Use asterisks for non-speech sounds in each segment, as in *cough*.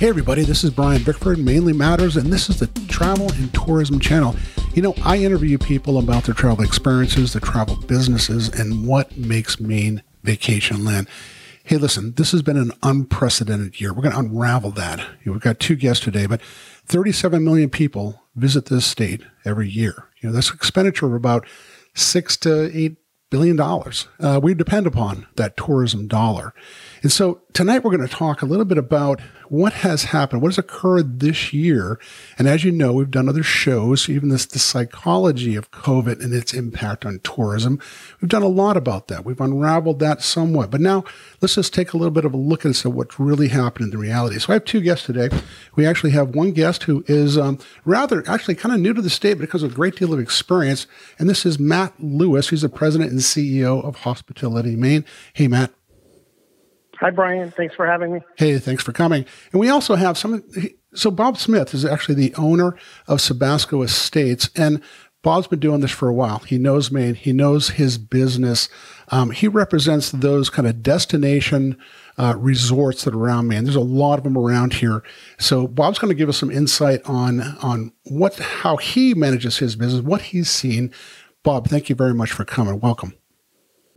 Hey, everybody, this is Brian Bickford, Mainly Matters, and this is the Travel and Tourism Channel. You know, I interview people about their travel experiences, their travel businesses, and what makes Maine vacation land. Hey, listen, this has been an unprecedented year. We're going to unravel that. We've got two guests today, but 37 million people visit this state every year. You know, that's expenditure of about six to eight billion dollars. Uh, we depend upon that tourism dollar. And so tonight we're going to talk a little bit about what has happened, what has occurred this year. And as you know, we've done other shows, even this, the psychology of COVID and its impact on tourism. We've done a lot about that. We've unraveled that somewhat. But now let's just take a little bit of a look at what's really happened in the reality. So I have two guests today. We actually have one guest who is um, rather actually kind of new to the state, but because of a great deal of experience. And this is Matt Lewis. He's the president and CEO of Hospitality Maine. Hey, Matt. Hi, Brian. Thanks for having me. Hey, thanks for coming. And we also have some. So, Bob Smith is actually the owner of Sebasco Estates. And Bob's been doing this for a while. He knows Maine, he knows his business. Um, he represents those kind of destination uh, resorts that are around Maine. There's a lot of them around here. So Bob's going to give us some insight on on what how he manages his business, what he's seen. Bob, thank you very much for coming. Welcome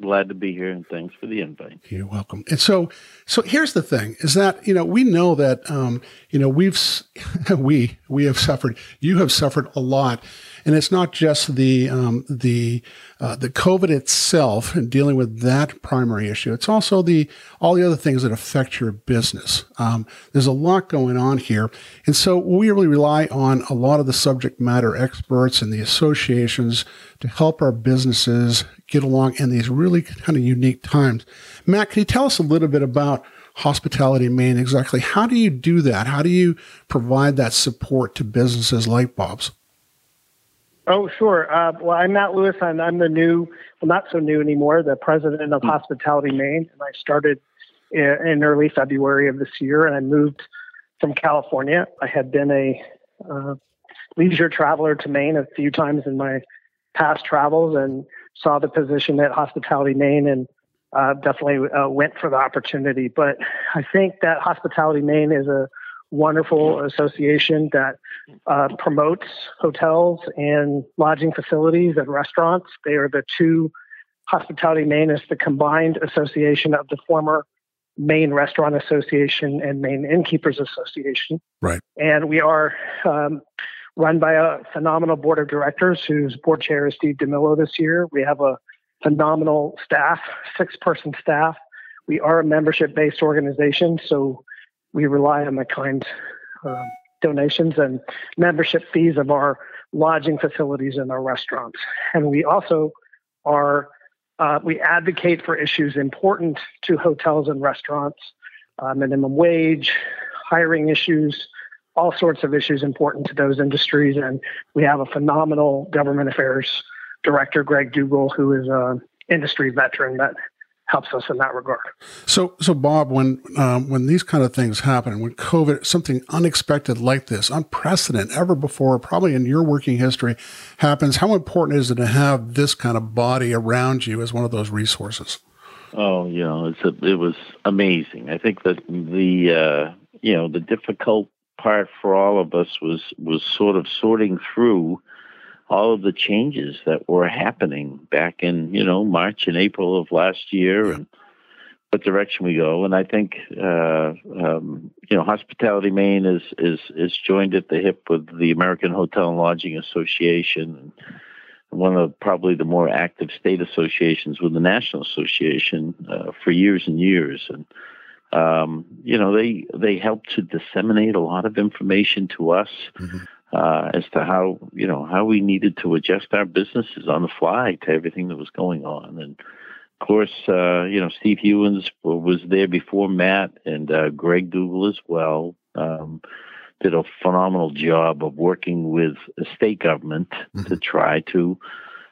glad to be here and thanks for the invite. You're welcome. And so, so here's the thing: is that you know we know that um, you know we've *laughs* we we have suffered. You have suffered a lot and it's not just the um, the uh, the COVID itself and dealing with that primary issue. It's also the all the other things that affect your business. Um, there's a lot going on here, and so we really rely on a lot of the subject matter experts and the associations to help our businesses get along in these really kind of unique times. Matt, can you tell us a little bit about Hospitality Maine exactly? How do you do that? How do you provide that support to businesses like Bob's? Oh, sure. Uh, well, I'm Matt Lewis. I'm, I'm the new, well, not so new anymore, the president of mm-hmm. Hospitality Maine. And I started in, in, early February of this year, and I moved from California. I had been a uh, leisure traveler to Maine a few times in my past travels and saw the position at Hospitality Maine and uh, definitely uh, went for the opportunity. But I think that Hospitality Maine is a wonderful association that uh, promotes hotels and lodging facilities and restaurants. They are the two Hospitality Maine is the combined association of the former Maine Restaurant Association and Maine Innkeepers Association. Right. And we are um, run by a phenomenal board of directors whose board chair is Steve DiMillo this year. We have a phenomenal staff, six person staff. We are a membership based organization, so we rely on the kind uh, donations and membership fees of our lodging facilities and our restaurants. And we also are uh, we advocate for issues important to hotels and restaurants, uh, minimum wage, hiring issues, all sorts of issues important to those industries. And we have a phenomenal government affairs director, Greg Dugal, who is an industry veteran that helps us in that regard. So, so Bob, when um, when these kind of things happen, when COVID, something unexpected like this, unprecedented, ever before, probably in your working history, happens, how important is it to have this kind of body around you as one of those resources? Oh, you know, it's a, it was amazing. I think that the uh, you know the difficult part for all of us was was sort of sorting through all of the changes that were happening back in you know March and April of last year and what direction we go. And I think uh, um, you know Hospitality Maine is is is joined at the hip with the American Hotel and Lodging Association. One of probably the more active state associations with the National Association uh, for years and years, and um, you know they they help to disseminate a lot of information to us mm-hmm uh, as to how you know how we needed to adjust our businesses on the fly to everything that was going on. And of course, uh, you know Steve Hewins was there before Matt and uh, Greg Dugal as well. Um, did a phenomenal job of working with the state government mm-hmm. to try to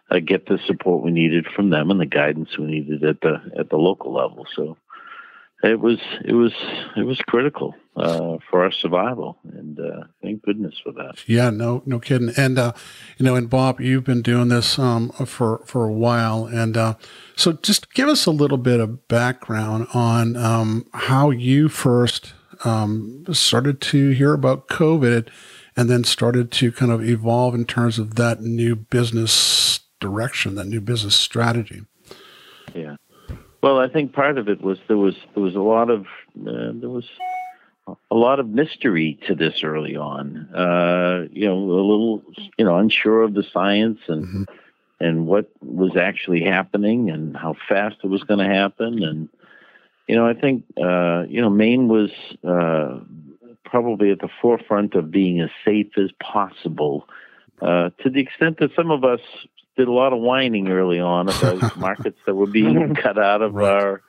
uh, get the support we needed from them and the guidance we needed at the at the local level. So it was it was it was critical uh, for our survival, and uh, thank goodness for that. Yeah, no, no kidding. And uh, you know, and Bob, you've been doing this um, for for a while, and uh, so just give us a little bit of background on um, how you first um, started to hear about COVID and then started to kind of evolve in terms of that new business direction, that new business strategy. Yeah. Well, I think part of it was there was there was a lot of uh, there was a lot of mystery to this early on. Uh, you know, a little you know unsure of the science and mm-hmm. and what was actually happening and how fast it was going to happen. And you know, I think uh, you know Maine was uh, probably at the forefront of being as safe as possible. Uh, to the extent that some of us did a lot of whining early on about *laughs* markets that were being cut out of right. our,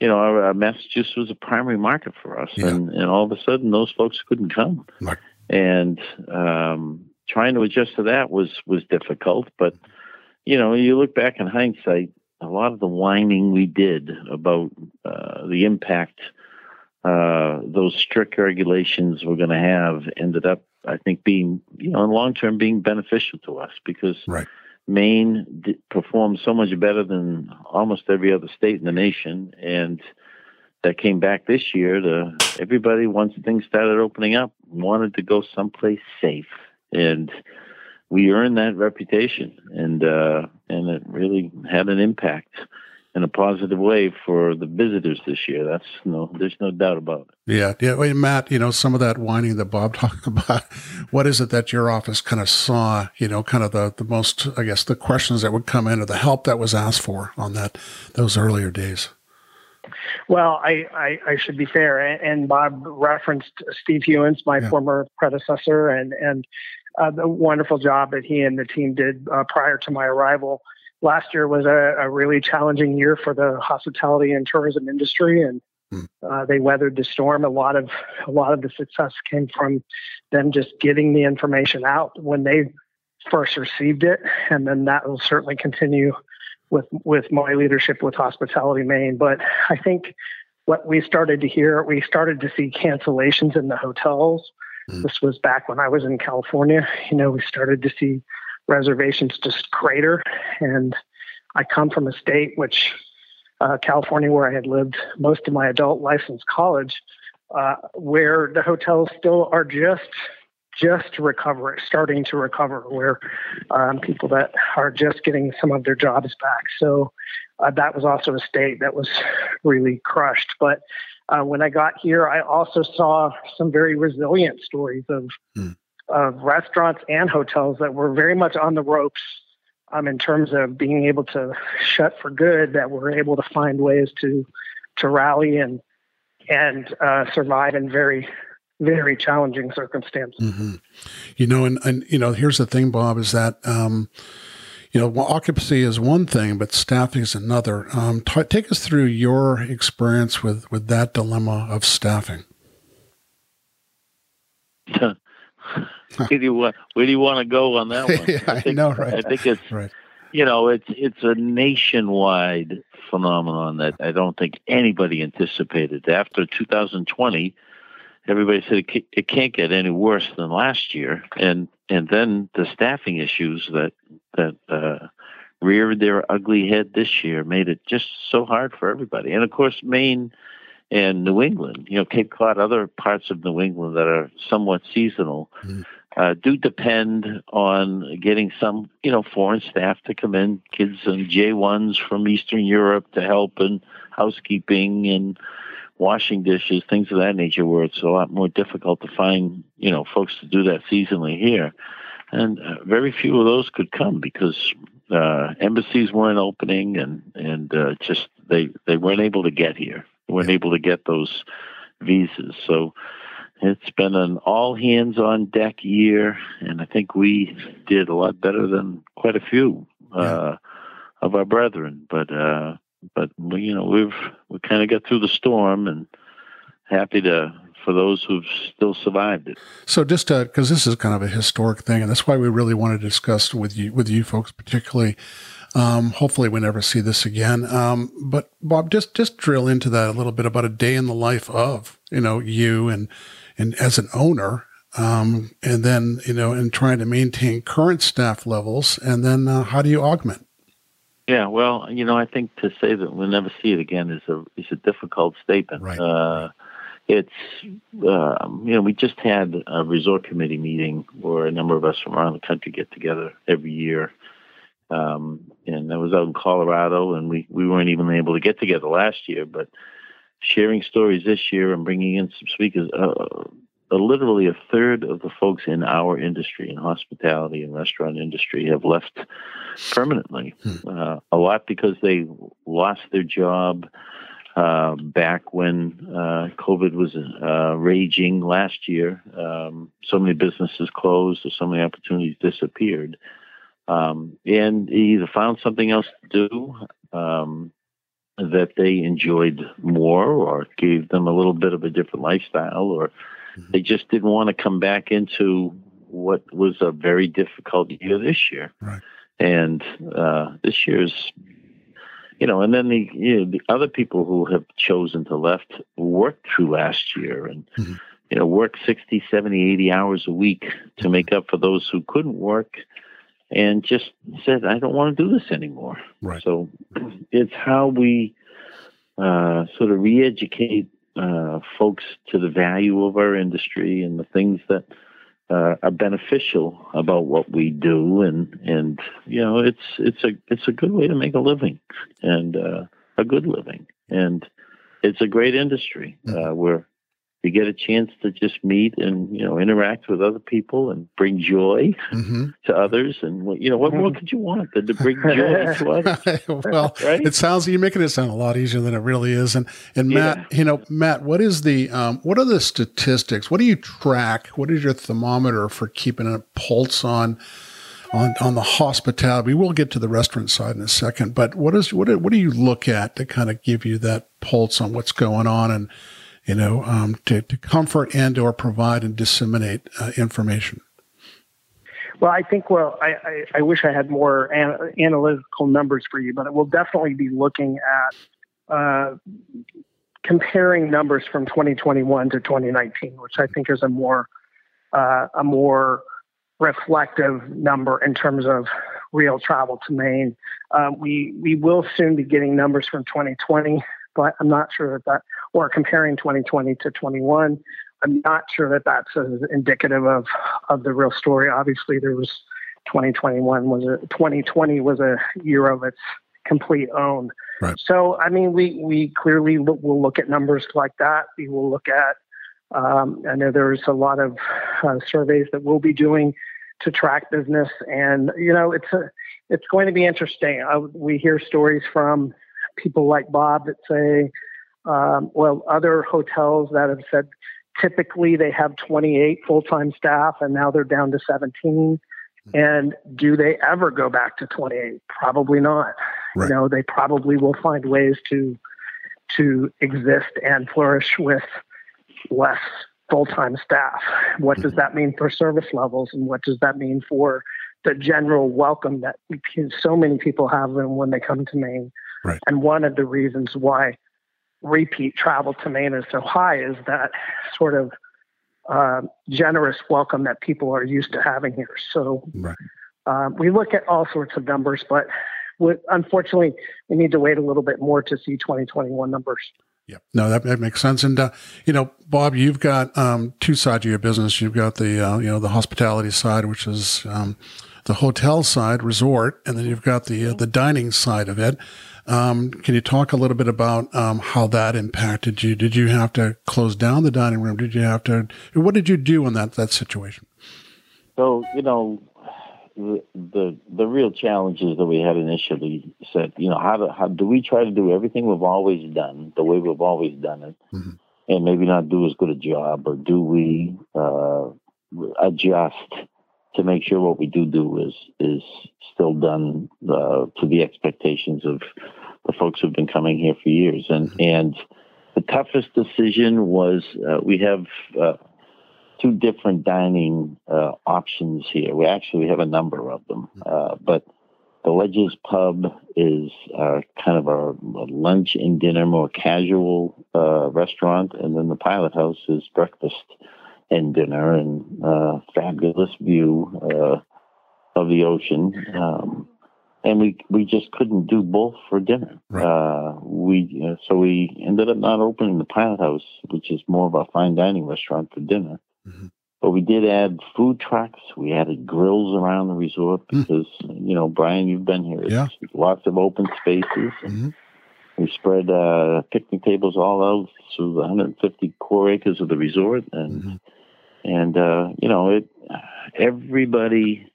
you know, our, our, Massachusetts was a primary market for us, yeah. and and all of a sudden those folks couldn't come, right. and um, trying to adjust to that was was difficult. But you know, you look back in hindsight, a lot of the whining we did about uh, the impact uh, those strict regulations were going to have ended up, I think, being you know in long term being beneficial to us because right. Maine d- performed so much better than almost every other state in the nation, and that came back this year to everybody once things started opening up wanted to go someplace safe, and we earned that reputation, and uh, and it really had an impact in a positive way for the visitors this year. That's no, there's no doubt about it. Yeah, yeah. Wait, Matt, you know some of that whining that Bob *laughs* talked about. What is it that your office kind of saw? You know, kind of the the most, I guess, the questions that would come in or the help that was asked for on that those earlier days. Well, I, I, I should be fair, and Bob referenced Steve Hewins, my yeah. former predecessor, and and uh, the wonderful job that he and the team did uh, prior to my arrival last year was a, a, really challenging year for the hospitality and tourism industry, and hmm. uh, they weathered the storm. A lot of a lot of the success came from them just getting the information out when they first received it, and then that will certainly continue with with my leadership with Hospitality Maine. But I think what we started to hear, we started to see cancellations in the hotels. Hmm. This was back when I was in California. You know, we started to see reservations just crater. And I come from a state which, uh, California, where I had lived most of my adult life since college, uh, where the hotels still are just just recovering, starting to recover, where um, people that are just getting some of their jobs back. So uh, that was also a state that was really crushed. But uh, when I got here, I also saw some very resilient stories of mm of restaurants and hotels that were very much on the ropes um, in terms of being able to shut for good. That were able to find ways to to rally and and uh, survive in very very challenging circumstances. Mm-hmm. You know, and and you know, here's the thing, Bob, is that. Um, you know, well, occupancy is one thing, but staffing is another. Um, t- take us through your experience with, with that dilemma of staffing. *laughs* where do you want where do you want to go on that one? *laughs* yeah, I, think, I know, right? I think it's right. you know it's it's a nationwide phenomenon that I don't think anybody anticipated. After 2020, everybody said it, it can't get any worse than last year, and and then the staffing issues that that uh, reared their ugly head this year made it just so hard for everybody. And of course, Maine and New England, you know, Cape Cod, other parts of New England that are somewhat seasonal, mm uh, do depend on getting some, you know, foreign staff to come in, kids and J1s from Eastern Europe to help in housekeeping and washing dishes, things of that nature, where it's a lot more difficult to find, you know, folks to do that seasonally here. And uh, very few of those could come because uh, embassies weren't opening and, and uh, just they, they weren't able to get here. They weren't able to get those visas. So, it's been an all hands on deck year, and I think we did a lot better than quite a few uh, of our brethren. But uh, but you know we've we kind of got through the storm, and happy to for those who've still survived it. So just because this is kind of a historic thing, and that's why we really want to discuss with you with you folks particularly. Um, hopefully, we never see this again. Um, but Bob, just just drill into that a little bit about a day in the life of you know you and and as an owner, um, and then you know, and trying to maintain current staff levels, and then uh, how do you augment? Yeah, well, you know, I think to say that we'll never see it again is a is a difficult statement. Right. Uh, it's um, you know we just had a resort committee meeting where a number of us from around the country get together every year um, and I was out in Colorado, and we, we weren't even able to get together last year. But sharing stories this year and bringing in some speakers, uh, uh, literally a third of the folks in our industry, in hospitality and restaurant industry, have left permanently. Hmm. Uh, a lot because they lost their job. Uh, back when uh, COVID was uh, raging last year, um, so many businesses closed or so many opportunities disappeared um, and either found something else to do um, that they enjoyed more or gave them a little bit of a different lifestyle or mm-hmm. they just didn't want to come back into what was a very difficult year this year right. and uh, this year's you know and then the you know, the other people who have chosen to left worked through last year and mm-hmm. you know work 60 70 80 hours a week to make up for those who couldn't work and just said, I don't want to do this anymore. Right. So it's how we uh, sort of re educate uh, folks to the value of our industry and the things that uh, are beneficial about what we do. And, and, you know, it's, it's a, it's a good way to make a living and uh, a good living. And it's a great industry. Mm-hmm. Uh, we're, you get a chance to just meet and you know interact with other people and bring joy mm-hmm. to others and you know what more could you want than to bring joy to *laughs* others well *laughs* right? it sounds you're making it sound a lot easier than it really is and and matt yeah. you know matt what is the um, what are the statistics what do you track what is your thermometer for keeping a pulse on on, on the hospitality. We will get to the restaurant side in a second, but what is what what do you look at to kind of give you that pulse on what's going on and you know, um, to, to comfort and or provide and disseminate uh, information? Well, I think, well, I, I, I wish I had more an, analytical numbers for you, but we'll definitely be looking at uh, comparing numbers from 2021 to 2019, which I think is a more uh, a more reflective number in terms of real travel to Maine. Uh, we we will soon be getting numbers from 2020 but I'm not sure that that, or comparing 2020 to 21, I'm not sure that that's indicative of, of the real story. Obviously, there was 2021 was a 2020 was a year of its complete own. Right. So, I mean, we we clearly look, will look at numbers like that. We will look at. Um, I know there's a lot of uh, surveys that we'll be doing to track business, and you know, it's a it's going to be interesting. Uh, we hear stories from people like Bob that say, um, well, other hotels that have said typically they have 28 full time staff and now they're down to 17. And do they ever go back to 28? Probably not. Right. You know, they probably will find ways to to exist and flourish with less full-time staff. What does mm-hmm. that mean for service levels, and what does that mean for the general welcome that so many people have when they come to Maine? Right. And one of the reasons why repeat travel to Maine is so high is that sort of uh, generous welcome that people are used to having here. So right. uh, we look at all sorts of numbers, but unfortunately, we need to wait a little bit more to see 2021 numbers. Yeah, no, that, that makes sense. And uh, you know, Bob, you've got um, two sides of your business. You've got the uh, you know the hospitality side, which is um, the hotel side, resort, and then you've got the uh, the dining side of it. Um, can you talk a little bit about um, how that impacted you? Did you have to close down the dining room? Did you have to? What did you do in that that situation? So you know, the the, the real challenges that we had initially said, you know, how do how do we try to do everything we've always done the way we've always done it, mm-hmm. and maybe not do as good a job, or do we uh, adjust? To make sure what we do do is is still done uh, to the expectations of the folks who've been coming here for years. And mm-hmm. and the toughest decision was uh, we have uh, two different dining uh, options here. We actually have a number of them, mm-hmm. uh, but the Ledges Pub is uh, kind of a, a, lunch and dinner, more casual restaurant, and then the Pilot House is breakfast and dinner and uh, fabulous view uh, of the ocean. Um, and we we just couldn't do both for dinner. Right. Uh, we uh, so we ended up not opening the Pilot House, which is more of a fine dining restaurant for dinner. Mm-hmm. But we did add food trucks. We added grills around the resort Mm. because you know, Brian, you've been here. Yeah. lots of open spaces. hmm We spread uh, picnic tables all out through the 150 core acres of the resort, and Mhm. And uh, you know, it everybody.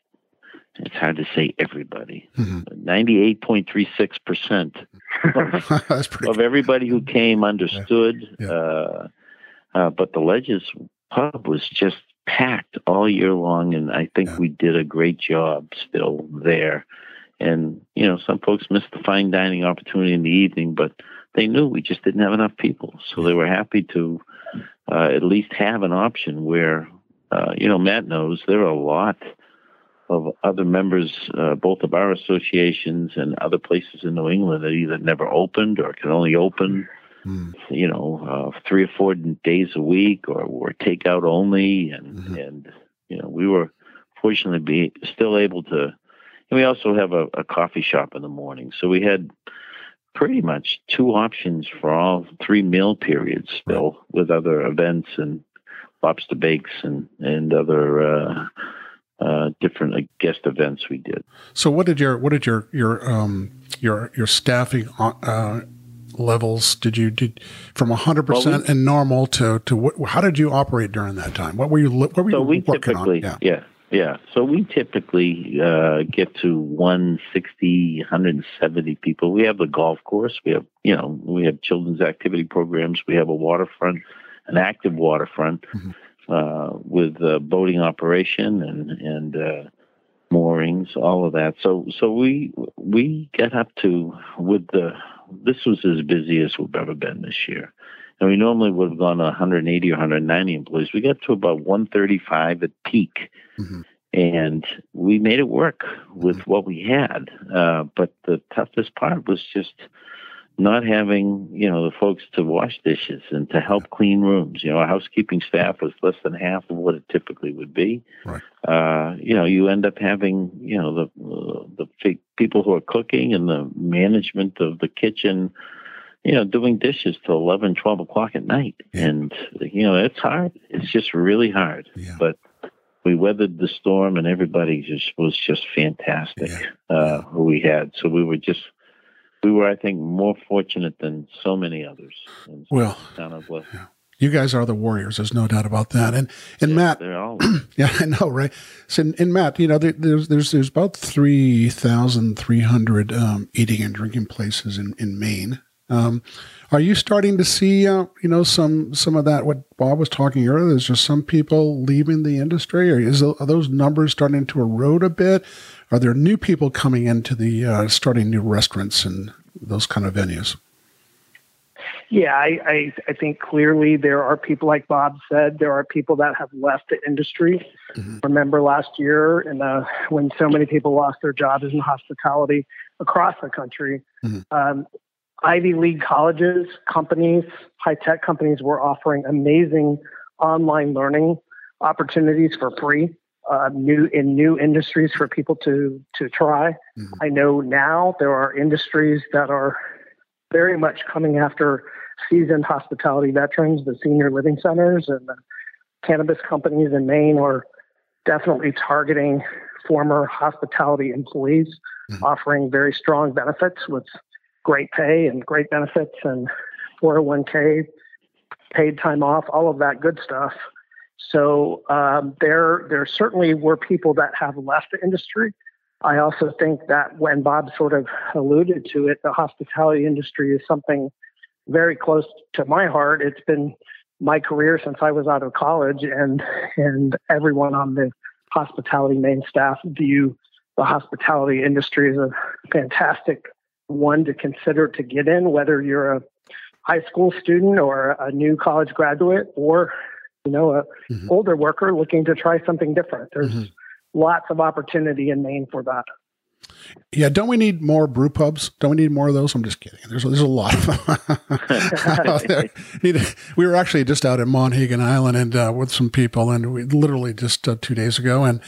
It's hard to say everybody. hmm 98.36 percent *laughs* That's of good. everybody who came understood. Yeah. Uh, uh, but the Ledges pub was just packed all year long, and I think Yeah. we did a great job still there. And you know, some folks missed the fine dining opportunity in the evening, but they knew we just didn't have enough people, so they were happy to uh, at least have an option where, uh, you know, Matt knows there are a lot of other members, uh, both of our associations and other places in New England that either never opened or can only open, Mm. you know, uh, three or four days a week or were takeout only. And, Mhm. and, you know, we were fortunately be still able to, and we also have a, a coffee shop in the morning. So we had pretty much two options for all three meal periods still with other events and lobster bakes and, and other, uh, uh, different uh, guest events we did. So what did your what did your your um your your staffing uh, levels did you did from hundred Well, percent and normal to to what how did you operate during that time? What were you what were So you we working on? yeah. yeah, Yeah, so we typically uh, get to 160, 170 people. We have the golf course. We have, you know, we have children's activity programs. We have a waterfront, an active waterfront Mhm. uh, with uh, boating operation and and uh, moorings, all of that. So so we we get up to with the this was as busy as we've ever been this year. And we normally would have gone to 180 or 190 employees. We got to about 135 at peak. Mhm. And we made it work with what we had. Uh, but the toughest part was just not having, you know, the folks to wash dishes and to help clean rooms. You know, our housekeeping staff was less than half of what it typically would be. Right. Uh, you know, you end up having, you know, the uh, the people who are cooking and the management of the kitchen you know, doing dishes till 11, 12 o'clock at night. Yeah. And, you know, it's hard. It's just really hard. Yeah. But we weathered the storm and everybody just was just fantastic Yeah. uh, who we had. So we were just, we were, I think, more fortunate than so many others. And Well, kind of like, you guys are the warriors. There's no doubt about that. And and Matt, they're *clears throat* all, Yeah, I know, right? So, and, and Matt, you know, there, there's there's there's about three thousand three hundred um, eating and drinking places in in Maine. Um, are you starting to see, uh, you know, some some of that? What Bob was talking earlier. There's just some people leaving the industry, or is are those numbers starting to erode a bit? Are there new people coming into the uh, starting new restaurants and those kind of venues? Yeah, I, I, I think clearly there are people, like Bob said, there are people that have left the industry. Mhm. Remember last year, and uh, when so many people lost their jobs in hospitality across the country, Mhm. um, Ivy League colleges, companies, high tech companies were offering amazing online learning opportunities for free. Uh, new in new industries for people to to try. Mhm. I know now there are industries that are very much coming after seasoned hospitality veterans, the senior living centers and the cannabis companies in Maine are definitely targeting former hospitality employees, Mhm. offering very strong benefits with great pay and great benefits and 401k, paid time off, all of that good stuff. So um, there, there certainly were people that have left the industry. I also think that when Bob sort of alluded to it, the hospitality industry is something very close to my heart. It's been my career since I was out of college, and and everyone on the Hospitality Maine staff view the hospitality industry as a fantastic one to consider to get in, whether you're a high school student or a new college graduate or you know a Mhm. older worker looking to try something different. There's Mhm. lots of opportunity in Maine for that. Yeah, don't we need more brew pubs? Don't we need more of those? I'm just kidding. There's there's a lot of them. *laughs* We were actually just out at Monhegan Island and uh, with some people, and we literally just uh, two days ago, and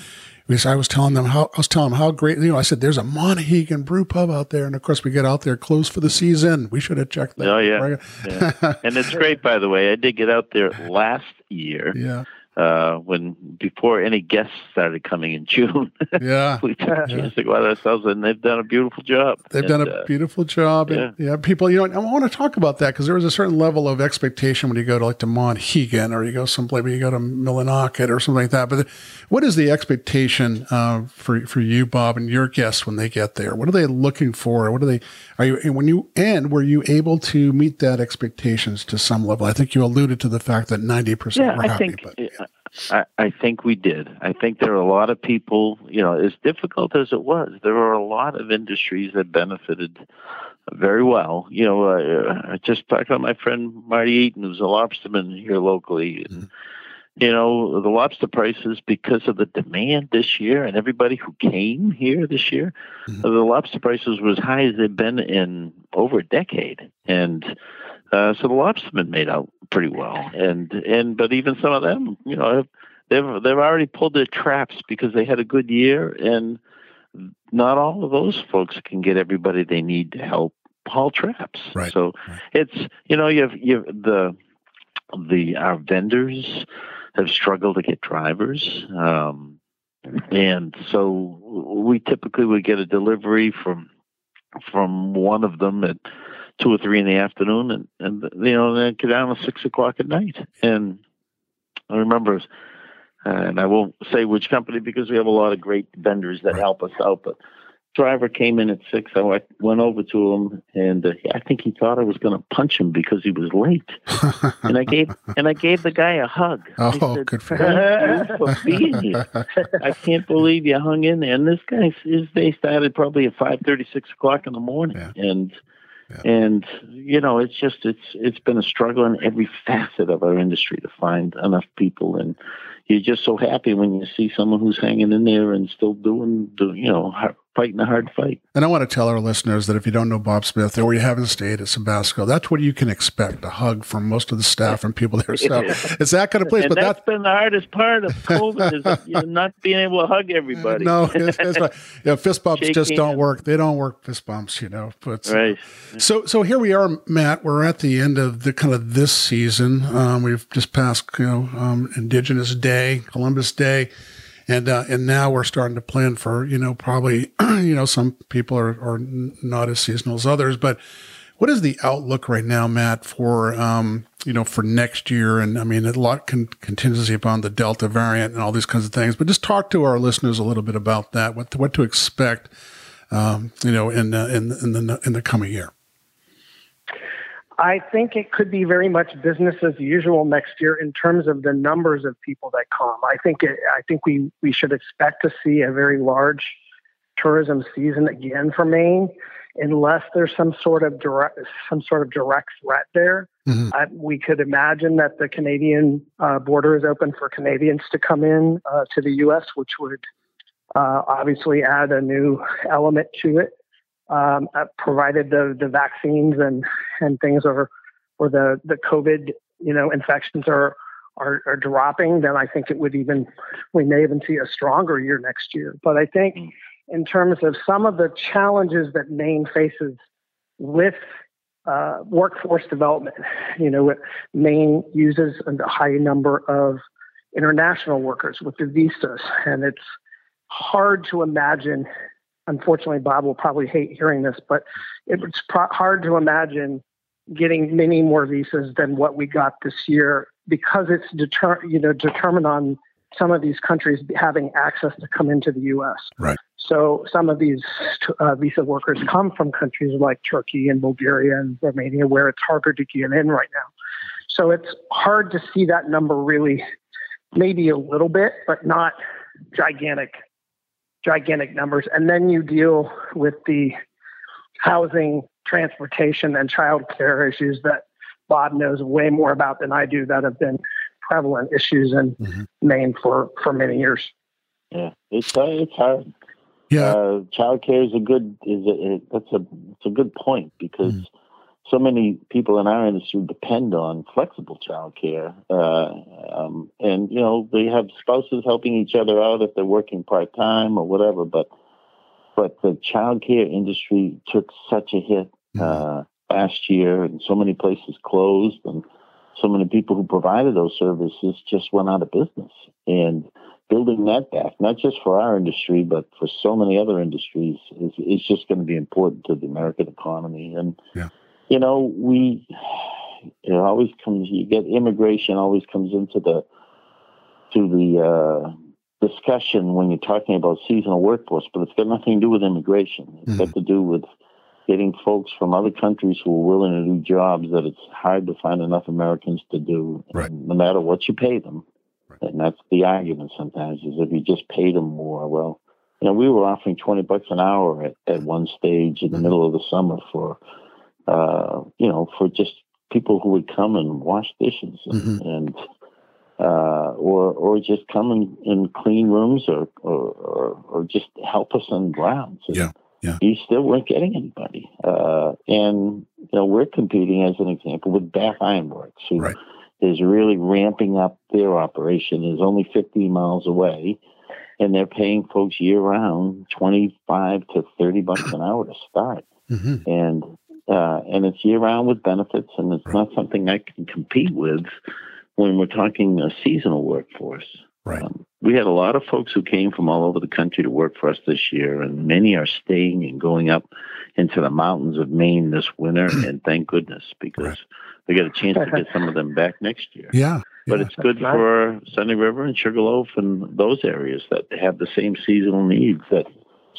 because I was telling them how I was telling them how great you know I said there's a Monhegan brew pub out there. And of course we get out there closed for the season. We should have checked that. Oh yeah, yeah. and it's great by the way. I did get out there last year. *laughs* Yeah uh, when before any guests started coming in June. Yeah, *laughs* we took a chance to go out ourselves, and they've done a beautiful job. They've and, done a uh, beautiful job. yeah. And, yeah, people, you know, I want to talk about that because there was a certain level of expectation when you go to like to Monhegan or you go someplace, you go to Millinocket or something like that. But what is the expectation uh, for for you, Bob, and your guests when they get there? What are they looking for? What are they? Are you and when you end, were you able to meet that expectations to some level? I think you alluded to the fact that ninety percent Yeah, were I happy. think but, I, I think we did. I think there are a lot of people. You know, as difficult as it was, there were a lot of industries that benefited very well. You know, uh, I just talked about my friend Marty Eaton, who's a lobsterman here locally. And, You know, the lobster prices because of the demand this year and everybody who came here this year, Mhm. the lobster prices were as high as they've been in over a decade. And uh, so the lobstermen made out pretty well, and and but even some of them, you know, have, they've they've already pulled their traps because they had a good year, and not all of those folks can get everybody they need to help haul traps. Right, So right. it's you know you have you the the our vendors have struggled to get drivers. Um, and so we typically would get a delivery from from one of them at two or three in the afternoon, and and you know then get down at six o'clock at night. And I remember, uh, and I won't say which company because we have a lot of great vendors that Right. help us out, but. Driver came in at six. I went- went over to him, and uh, I think he thought I was going to punch him because he was late. *laughs* And I gave and I gave the guy a hug. Oh, said, good for "Thank you for being here. *laughs* I can't believe you hung in there. And this guy, his day started probably at five thirty, six o'clock in the morning, Yeah. and Yeah. and you know, it's just it's it's been a struggle in every facet of our industry to find enough people, and you're just so happy when you see someone who's hanging in there and still doing, do, you know, fighting a hard fight. And I want to tell our listeners that if you don't know Bob Smith or you haven't stayed at Sebasco, that's what you can expect a hug from most of the staff and people there. So *laughs* it's that kind of place. and But that's that, been the hardest part of COVID is *laughs* you know, not being able to hug everybody. no, *laughs* it's, it's right. yeah, fist bumps Shake just don't work. They don't work, fist bumps, you know. But Right. So, so here we are, Matt. We're at the end of the kind of this season. Um, we've just passed, you know, um, Indigenous Day, Columbus Day, and uh, and now we're starting to plan for, you know, probably, *clears throat* you know, some people are are not as seasonal as others, but what is the outlook right now, Matt, for um, you know, for next year? And I mean, a lot con- contingency upon the Delta variant and all these kinds of things. But just talk to our listeners a little bit about that. What what to expect, um, you know, in uh, in in the in the coming year. I think it could be very much business as usual next year in terms of the numbers of people that come. I think it, I think we we should expect to see a very large tourism season again for Maine, unless there's some sort of direct some sort of direct threat there. Mhm. I, we could imagine that the Canadian uh, border is open for Canadians to come in uh, to the U.S., which would uh, obviously add a new element to it um, uh, provided the the vaccines and and things are or the the COVID you know infections are are, are dropping, then I think it would even we may even see a stronger year next year. But I think in terms of some of the challenges that Maine faces with uh, workforce development, you know, Maine uses a high number of international workers with the visas, and it's hard to imagine unfortunately, Bob will probably hate hearing this, but it's pro- hard to imagine getting many more visas than what we got this year because it's deter- you know determined on some of these countries having access to come into the U.S. Right. So some of these uh, visa workers come from countries like Turkey and Bulgaria and Romania, where it's harder to get in right now. So it's hard to see that number really, maybe a little bit, but not gigantic gigantic numbers. And then you deal with the housing, transportation, and child care issues that Bob knows way more about than I do that have been prevalent issues in Mhm. Maine for, for many years. Yeah, it's uh, it's hard. Yeah. Uh, child care is a good is a, it, that's a it's a good point because Mm. So many people in our industry depend on flexible childcare, uh, um, and you know they have spouses helping each other out if they're working part time or whatever. But but the childcare industry took such a hit mm-hmm. uh, last year, and so many places closed, and so many people who provided those services just went out of business. And building that back, not just for our industry, but for so many other industries, is, is just going to be important to the American economy. And, yeah. You know, we, it always comes, you get immigration always comes into the, to the, uh, discussion when you're talking about seasonal workforce, but it's got nothing to do with immigration. It's mm-hmm. got to do with getting folks from other countries who are willing to do jobs that it's hard to find enough Americans to do, right. no matter what you pay them. And that's the argument sometimes is if you just paid them more. Well, you know, we were offering 20 bucks an hour at, at one stage in the mm-hmm. middle of the summer for, uh, you know, for just people who would come and wash dishes and, mm-hmm. and uh, or or just come and, and clean rooms or, or, or, or just help us on grounds. yeah. Yeah. You still weren't getting anybody. Uh, and, you know, we're competing as an example with Bath Ironworks, who right is really ramping up their operation. is only 50 miles away, and they're paying folks year round 25 to 30 bucks an hour to start. Mm-hmm. And uh, and it's year round with benefits, and it's not something I can compete with when we're talking a seasonal workforce. Right. Um, we had a lot of folks who came from all over the country to work for us this year, and many are staying and going up into the mountains of Maine this winter. *clears throat* and thank goodness, because right we get a chance to get some of them back next year. Yeah. But yeah, it's good for Sunday River and Sugarloaf and those areas that have the same seasonal needs that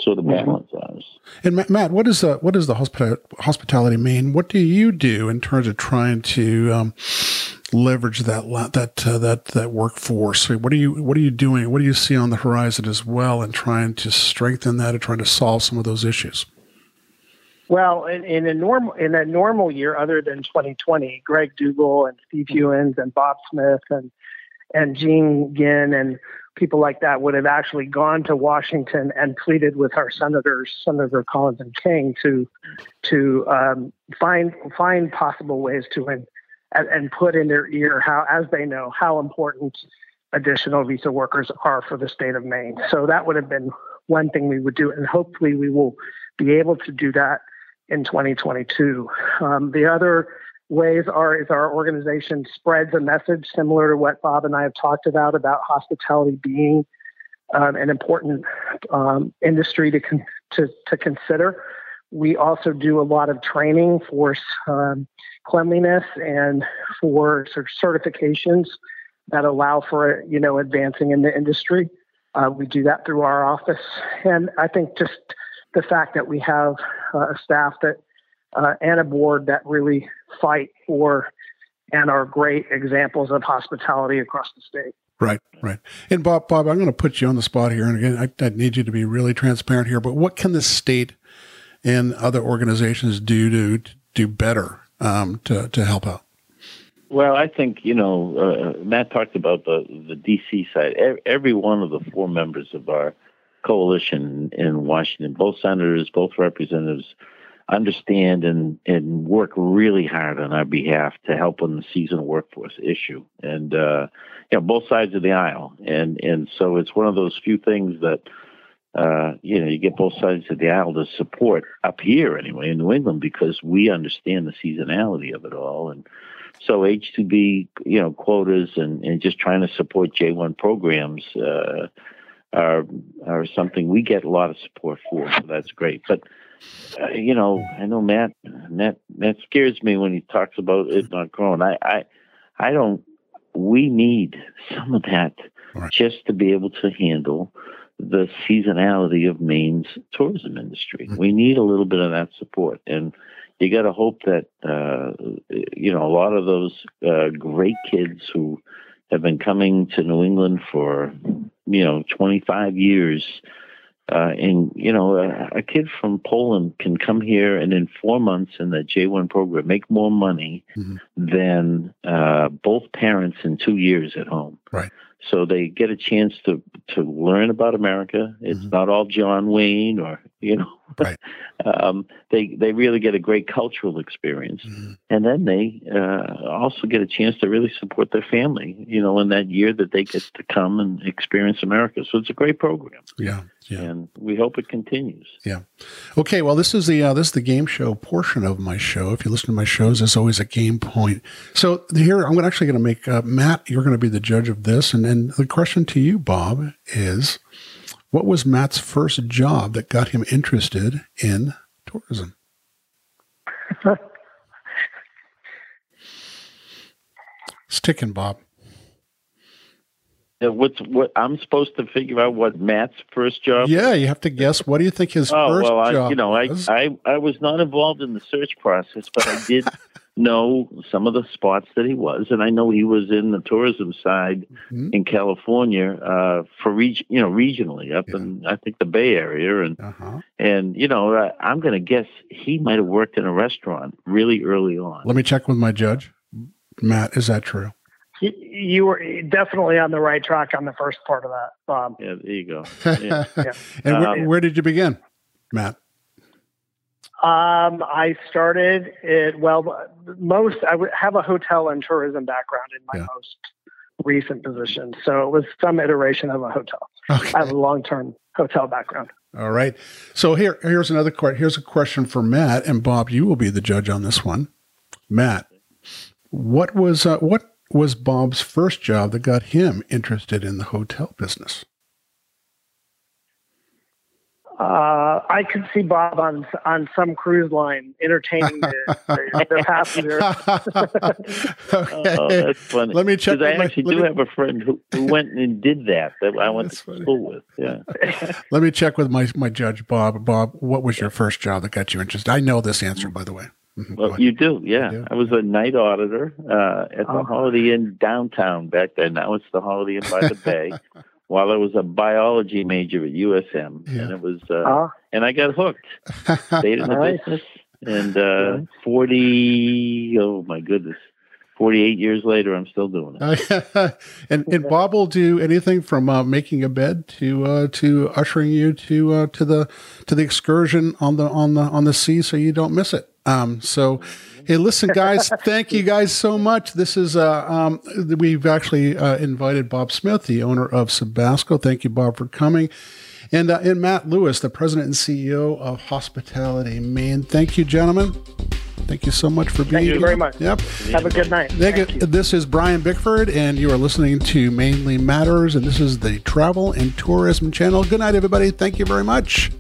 sort of balance mm-hmm. us. And Matt, what is the what does the hospitality mean? What do you do in terms of trying to um, leverage that that uh, that that workforce? What are you what are you doing? What do you see on the horizon as well, and trying to strengthen that and trying to solve some of those issues? Well, in, in, a normal in a normal year, other than 2020, Greg Dugal and Steve mm-hmm. Hewins and Bob Smith and and Gene Ginn and people like that would have actually gone to Washington and pleaded with our senators, Senator Collins and King, to to um, find find possible ways to and and put in their ear how, as they know, how important additional visa workers are for the state of Maine. So that would have been one thing we would do, and hopefully we will be able to do that in 2022. Um, the other ways are is our organization spreads a message similar to what Bob and I have talked about about hospitality being um, an important um, industry to, con- to to consider. We also do a lot of training for um, cleanliness and for sort of certifications that allow for you know advancing in the industry. Uh, we do that through our office, and I think just the fact that we have uh, a staff that uh, and a board that really fight for and are great examples of hospitality across the state. Right, right. And Bob, Bob, I'm going to put you on the spot here, and again, I, I need you to be really transparent here. But what can the state and other organizations do to do better um, to to help out? Well, I think you know uh, Matt talked about the the DC side. Every one of the four members of our coalition in Washington, both senators, both representatives, understand and, and work really hard on our behalf to help on the seasonal workforce issue. And, uh, you know, both sides of the aisle. And, and so it's one of those few things that, uh, you know, you get both sides of the aisle to support up here anyway in New England because we understand the seasonality of it all. And so H2B, you know, quotas and, and just trying to support J1 programs, uh, are are something we get a lot of support for. So that's great. But uh, you know, I know Matt Matt Matt scares me when he talks about it not growing. I I I don't. We need some of that right. just to be able to handle the seasonality of Maine's tourism industry. Mm-hmm. We need a little bit of that support, and you got to hope that uh, you know a lot of those uh, great kids who have been coming to New England for you know 25 years uh, and you know a, a, kid from Poland can come here and in four months in the J1 program make more money mm-hmm. than uh, both parents in two years at home. Right. so they get a chance to to learn about America. It's mm-hmm. not all John Wayne or you know. Right. *laughs* um, they they really get a great cultural experience, mm-hmm. and then they uh, also get a chance to really support their family. You know, in that year that they get to come and experience America. So it's a great program. Yeah. Yeah. And we hope it continues. Yeah. Okay. Well, this is the uh, this is the game show portion of my show. If you listen to my shows, there's always a game point. So here, I'm actually going to make uh, Matt. You're going to be the judge of this, and and the question to you, Bob, is, what was Matt's first job that got him interested in tourism? *laughs* Sticking, Bob. Yeah, What's what? I'm supposed to figure out what Matt's first job. Yeah, you have to guess. What do you think his oh, first well, I, job? You know, was? I, I I was not involved in the search process, but I did *laughs* know some of the spots that he was, and I know he was in the tourism side mm-hmm. in California uh, for reg- you know regionally up yeah. in I think the Bay Area, and uh-huh. and you know uh, I'm going to guess he might have worked in a restaurant really early on. Let me check with my judge, Matt. Is that true? you were definitely on the right track on the first part of that, Bob. Yeah, there you go. *laughs* Yeah. yeah. And um, where, where, did you begin, Matt? Um, I started it. Well, most I would have a hotel and tourism background in my yeah. most recent position, so it was some iteration of a hotel. Okay. I have a long-term hotel background. All right. So here, here's another question. Here's a question for Matt and Bob. You will be the judge on this one. Matt, what was uh, what was Bob's first job that got him interested in the hotel business? Uh, I could see Bob on on some cruise line entertaining the, the, the passengers. *laughs* *laughs* okay. Oh, that's funny. Let me check. I actually do me, have a friend who, who went and did that that I went to funny. school with. Yeah. *laughs* let me check with my my judge, Bob. Bob, what was your first job that got you interested? I know this answer, by the way. Mm-hmm. Well, you do, yeah. You do? I was a night auditor uh, at the oh. Holiday Inn downtown back then. Now it's the Holiday Inn by the Bay. While I was a biology major at USM, yeah. and it was, uh, uh. and I got hooked. *laughs* Stayed in the nice. business, and uh, forty, oh my goodness, 48 years later, I'm still doing it. *laughs* and, and Bob will do anything from uh, making a bed to uh, to ushering you to uh, to the to the excursion on the on the on the sea, so you don't miss it. Um, so, hey, listen, guys, *laughs* thank you guys so much. This is, uh, um, we've actually uh, invited Bob Smith, the owner of Sebasco. Thank you, Bob, for coming. And, uh, and Matt Lewis, the president and CEO of Hospitality Maine. Thank you, gentlemen. Thank you so much for being here. Thank you very much. Yep. Have a good night. Thank Thank you. This is Brian Bickford, and you are listening to Mainly Matters, and this is the Travel and Tourism Channel. Good night, everybody. Thank you very much.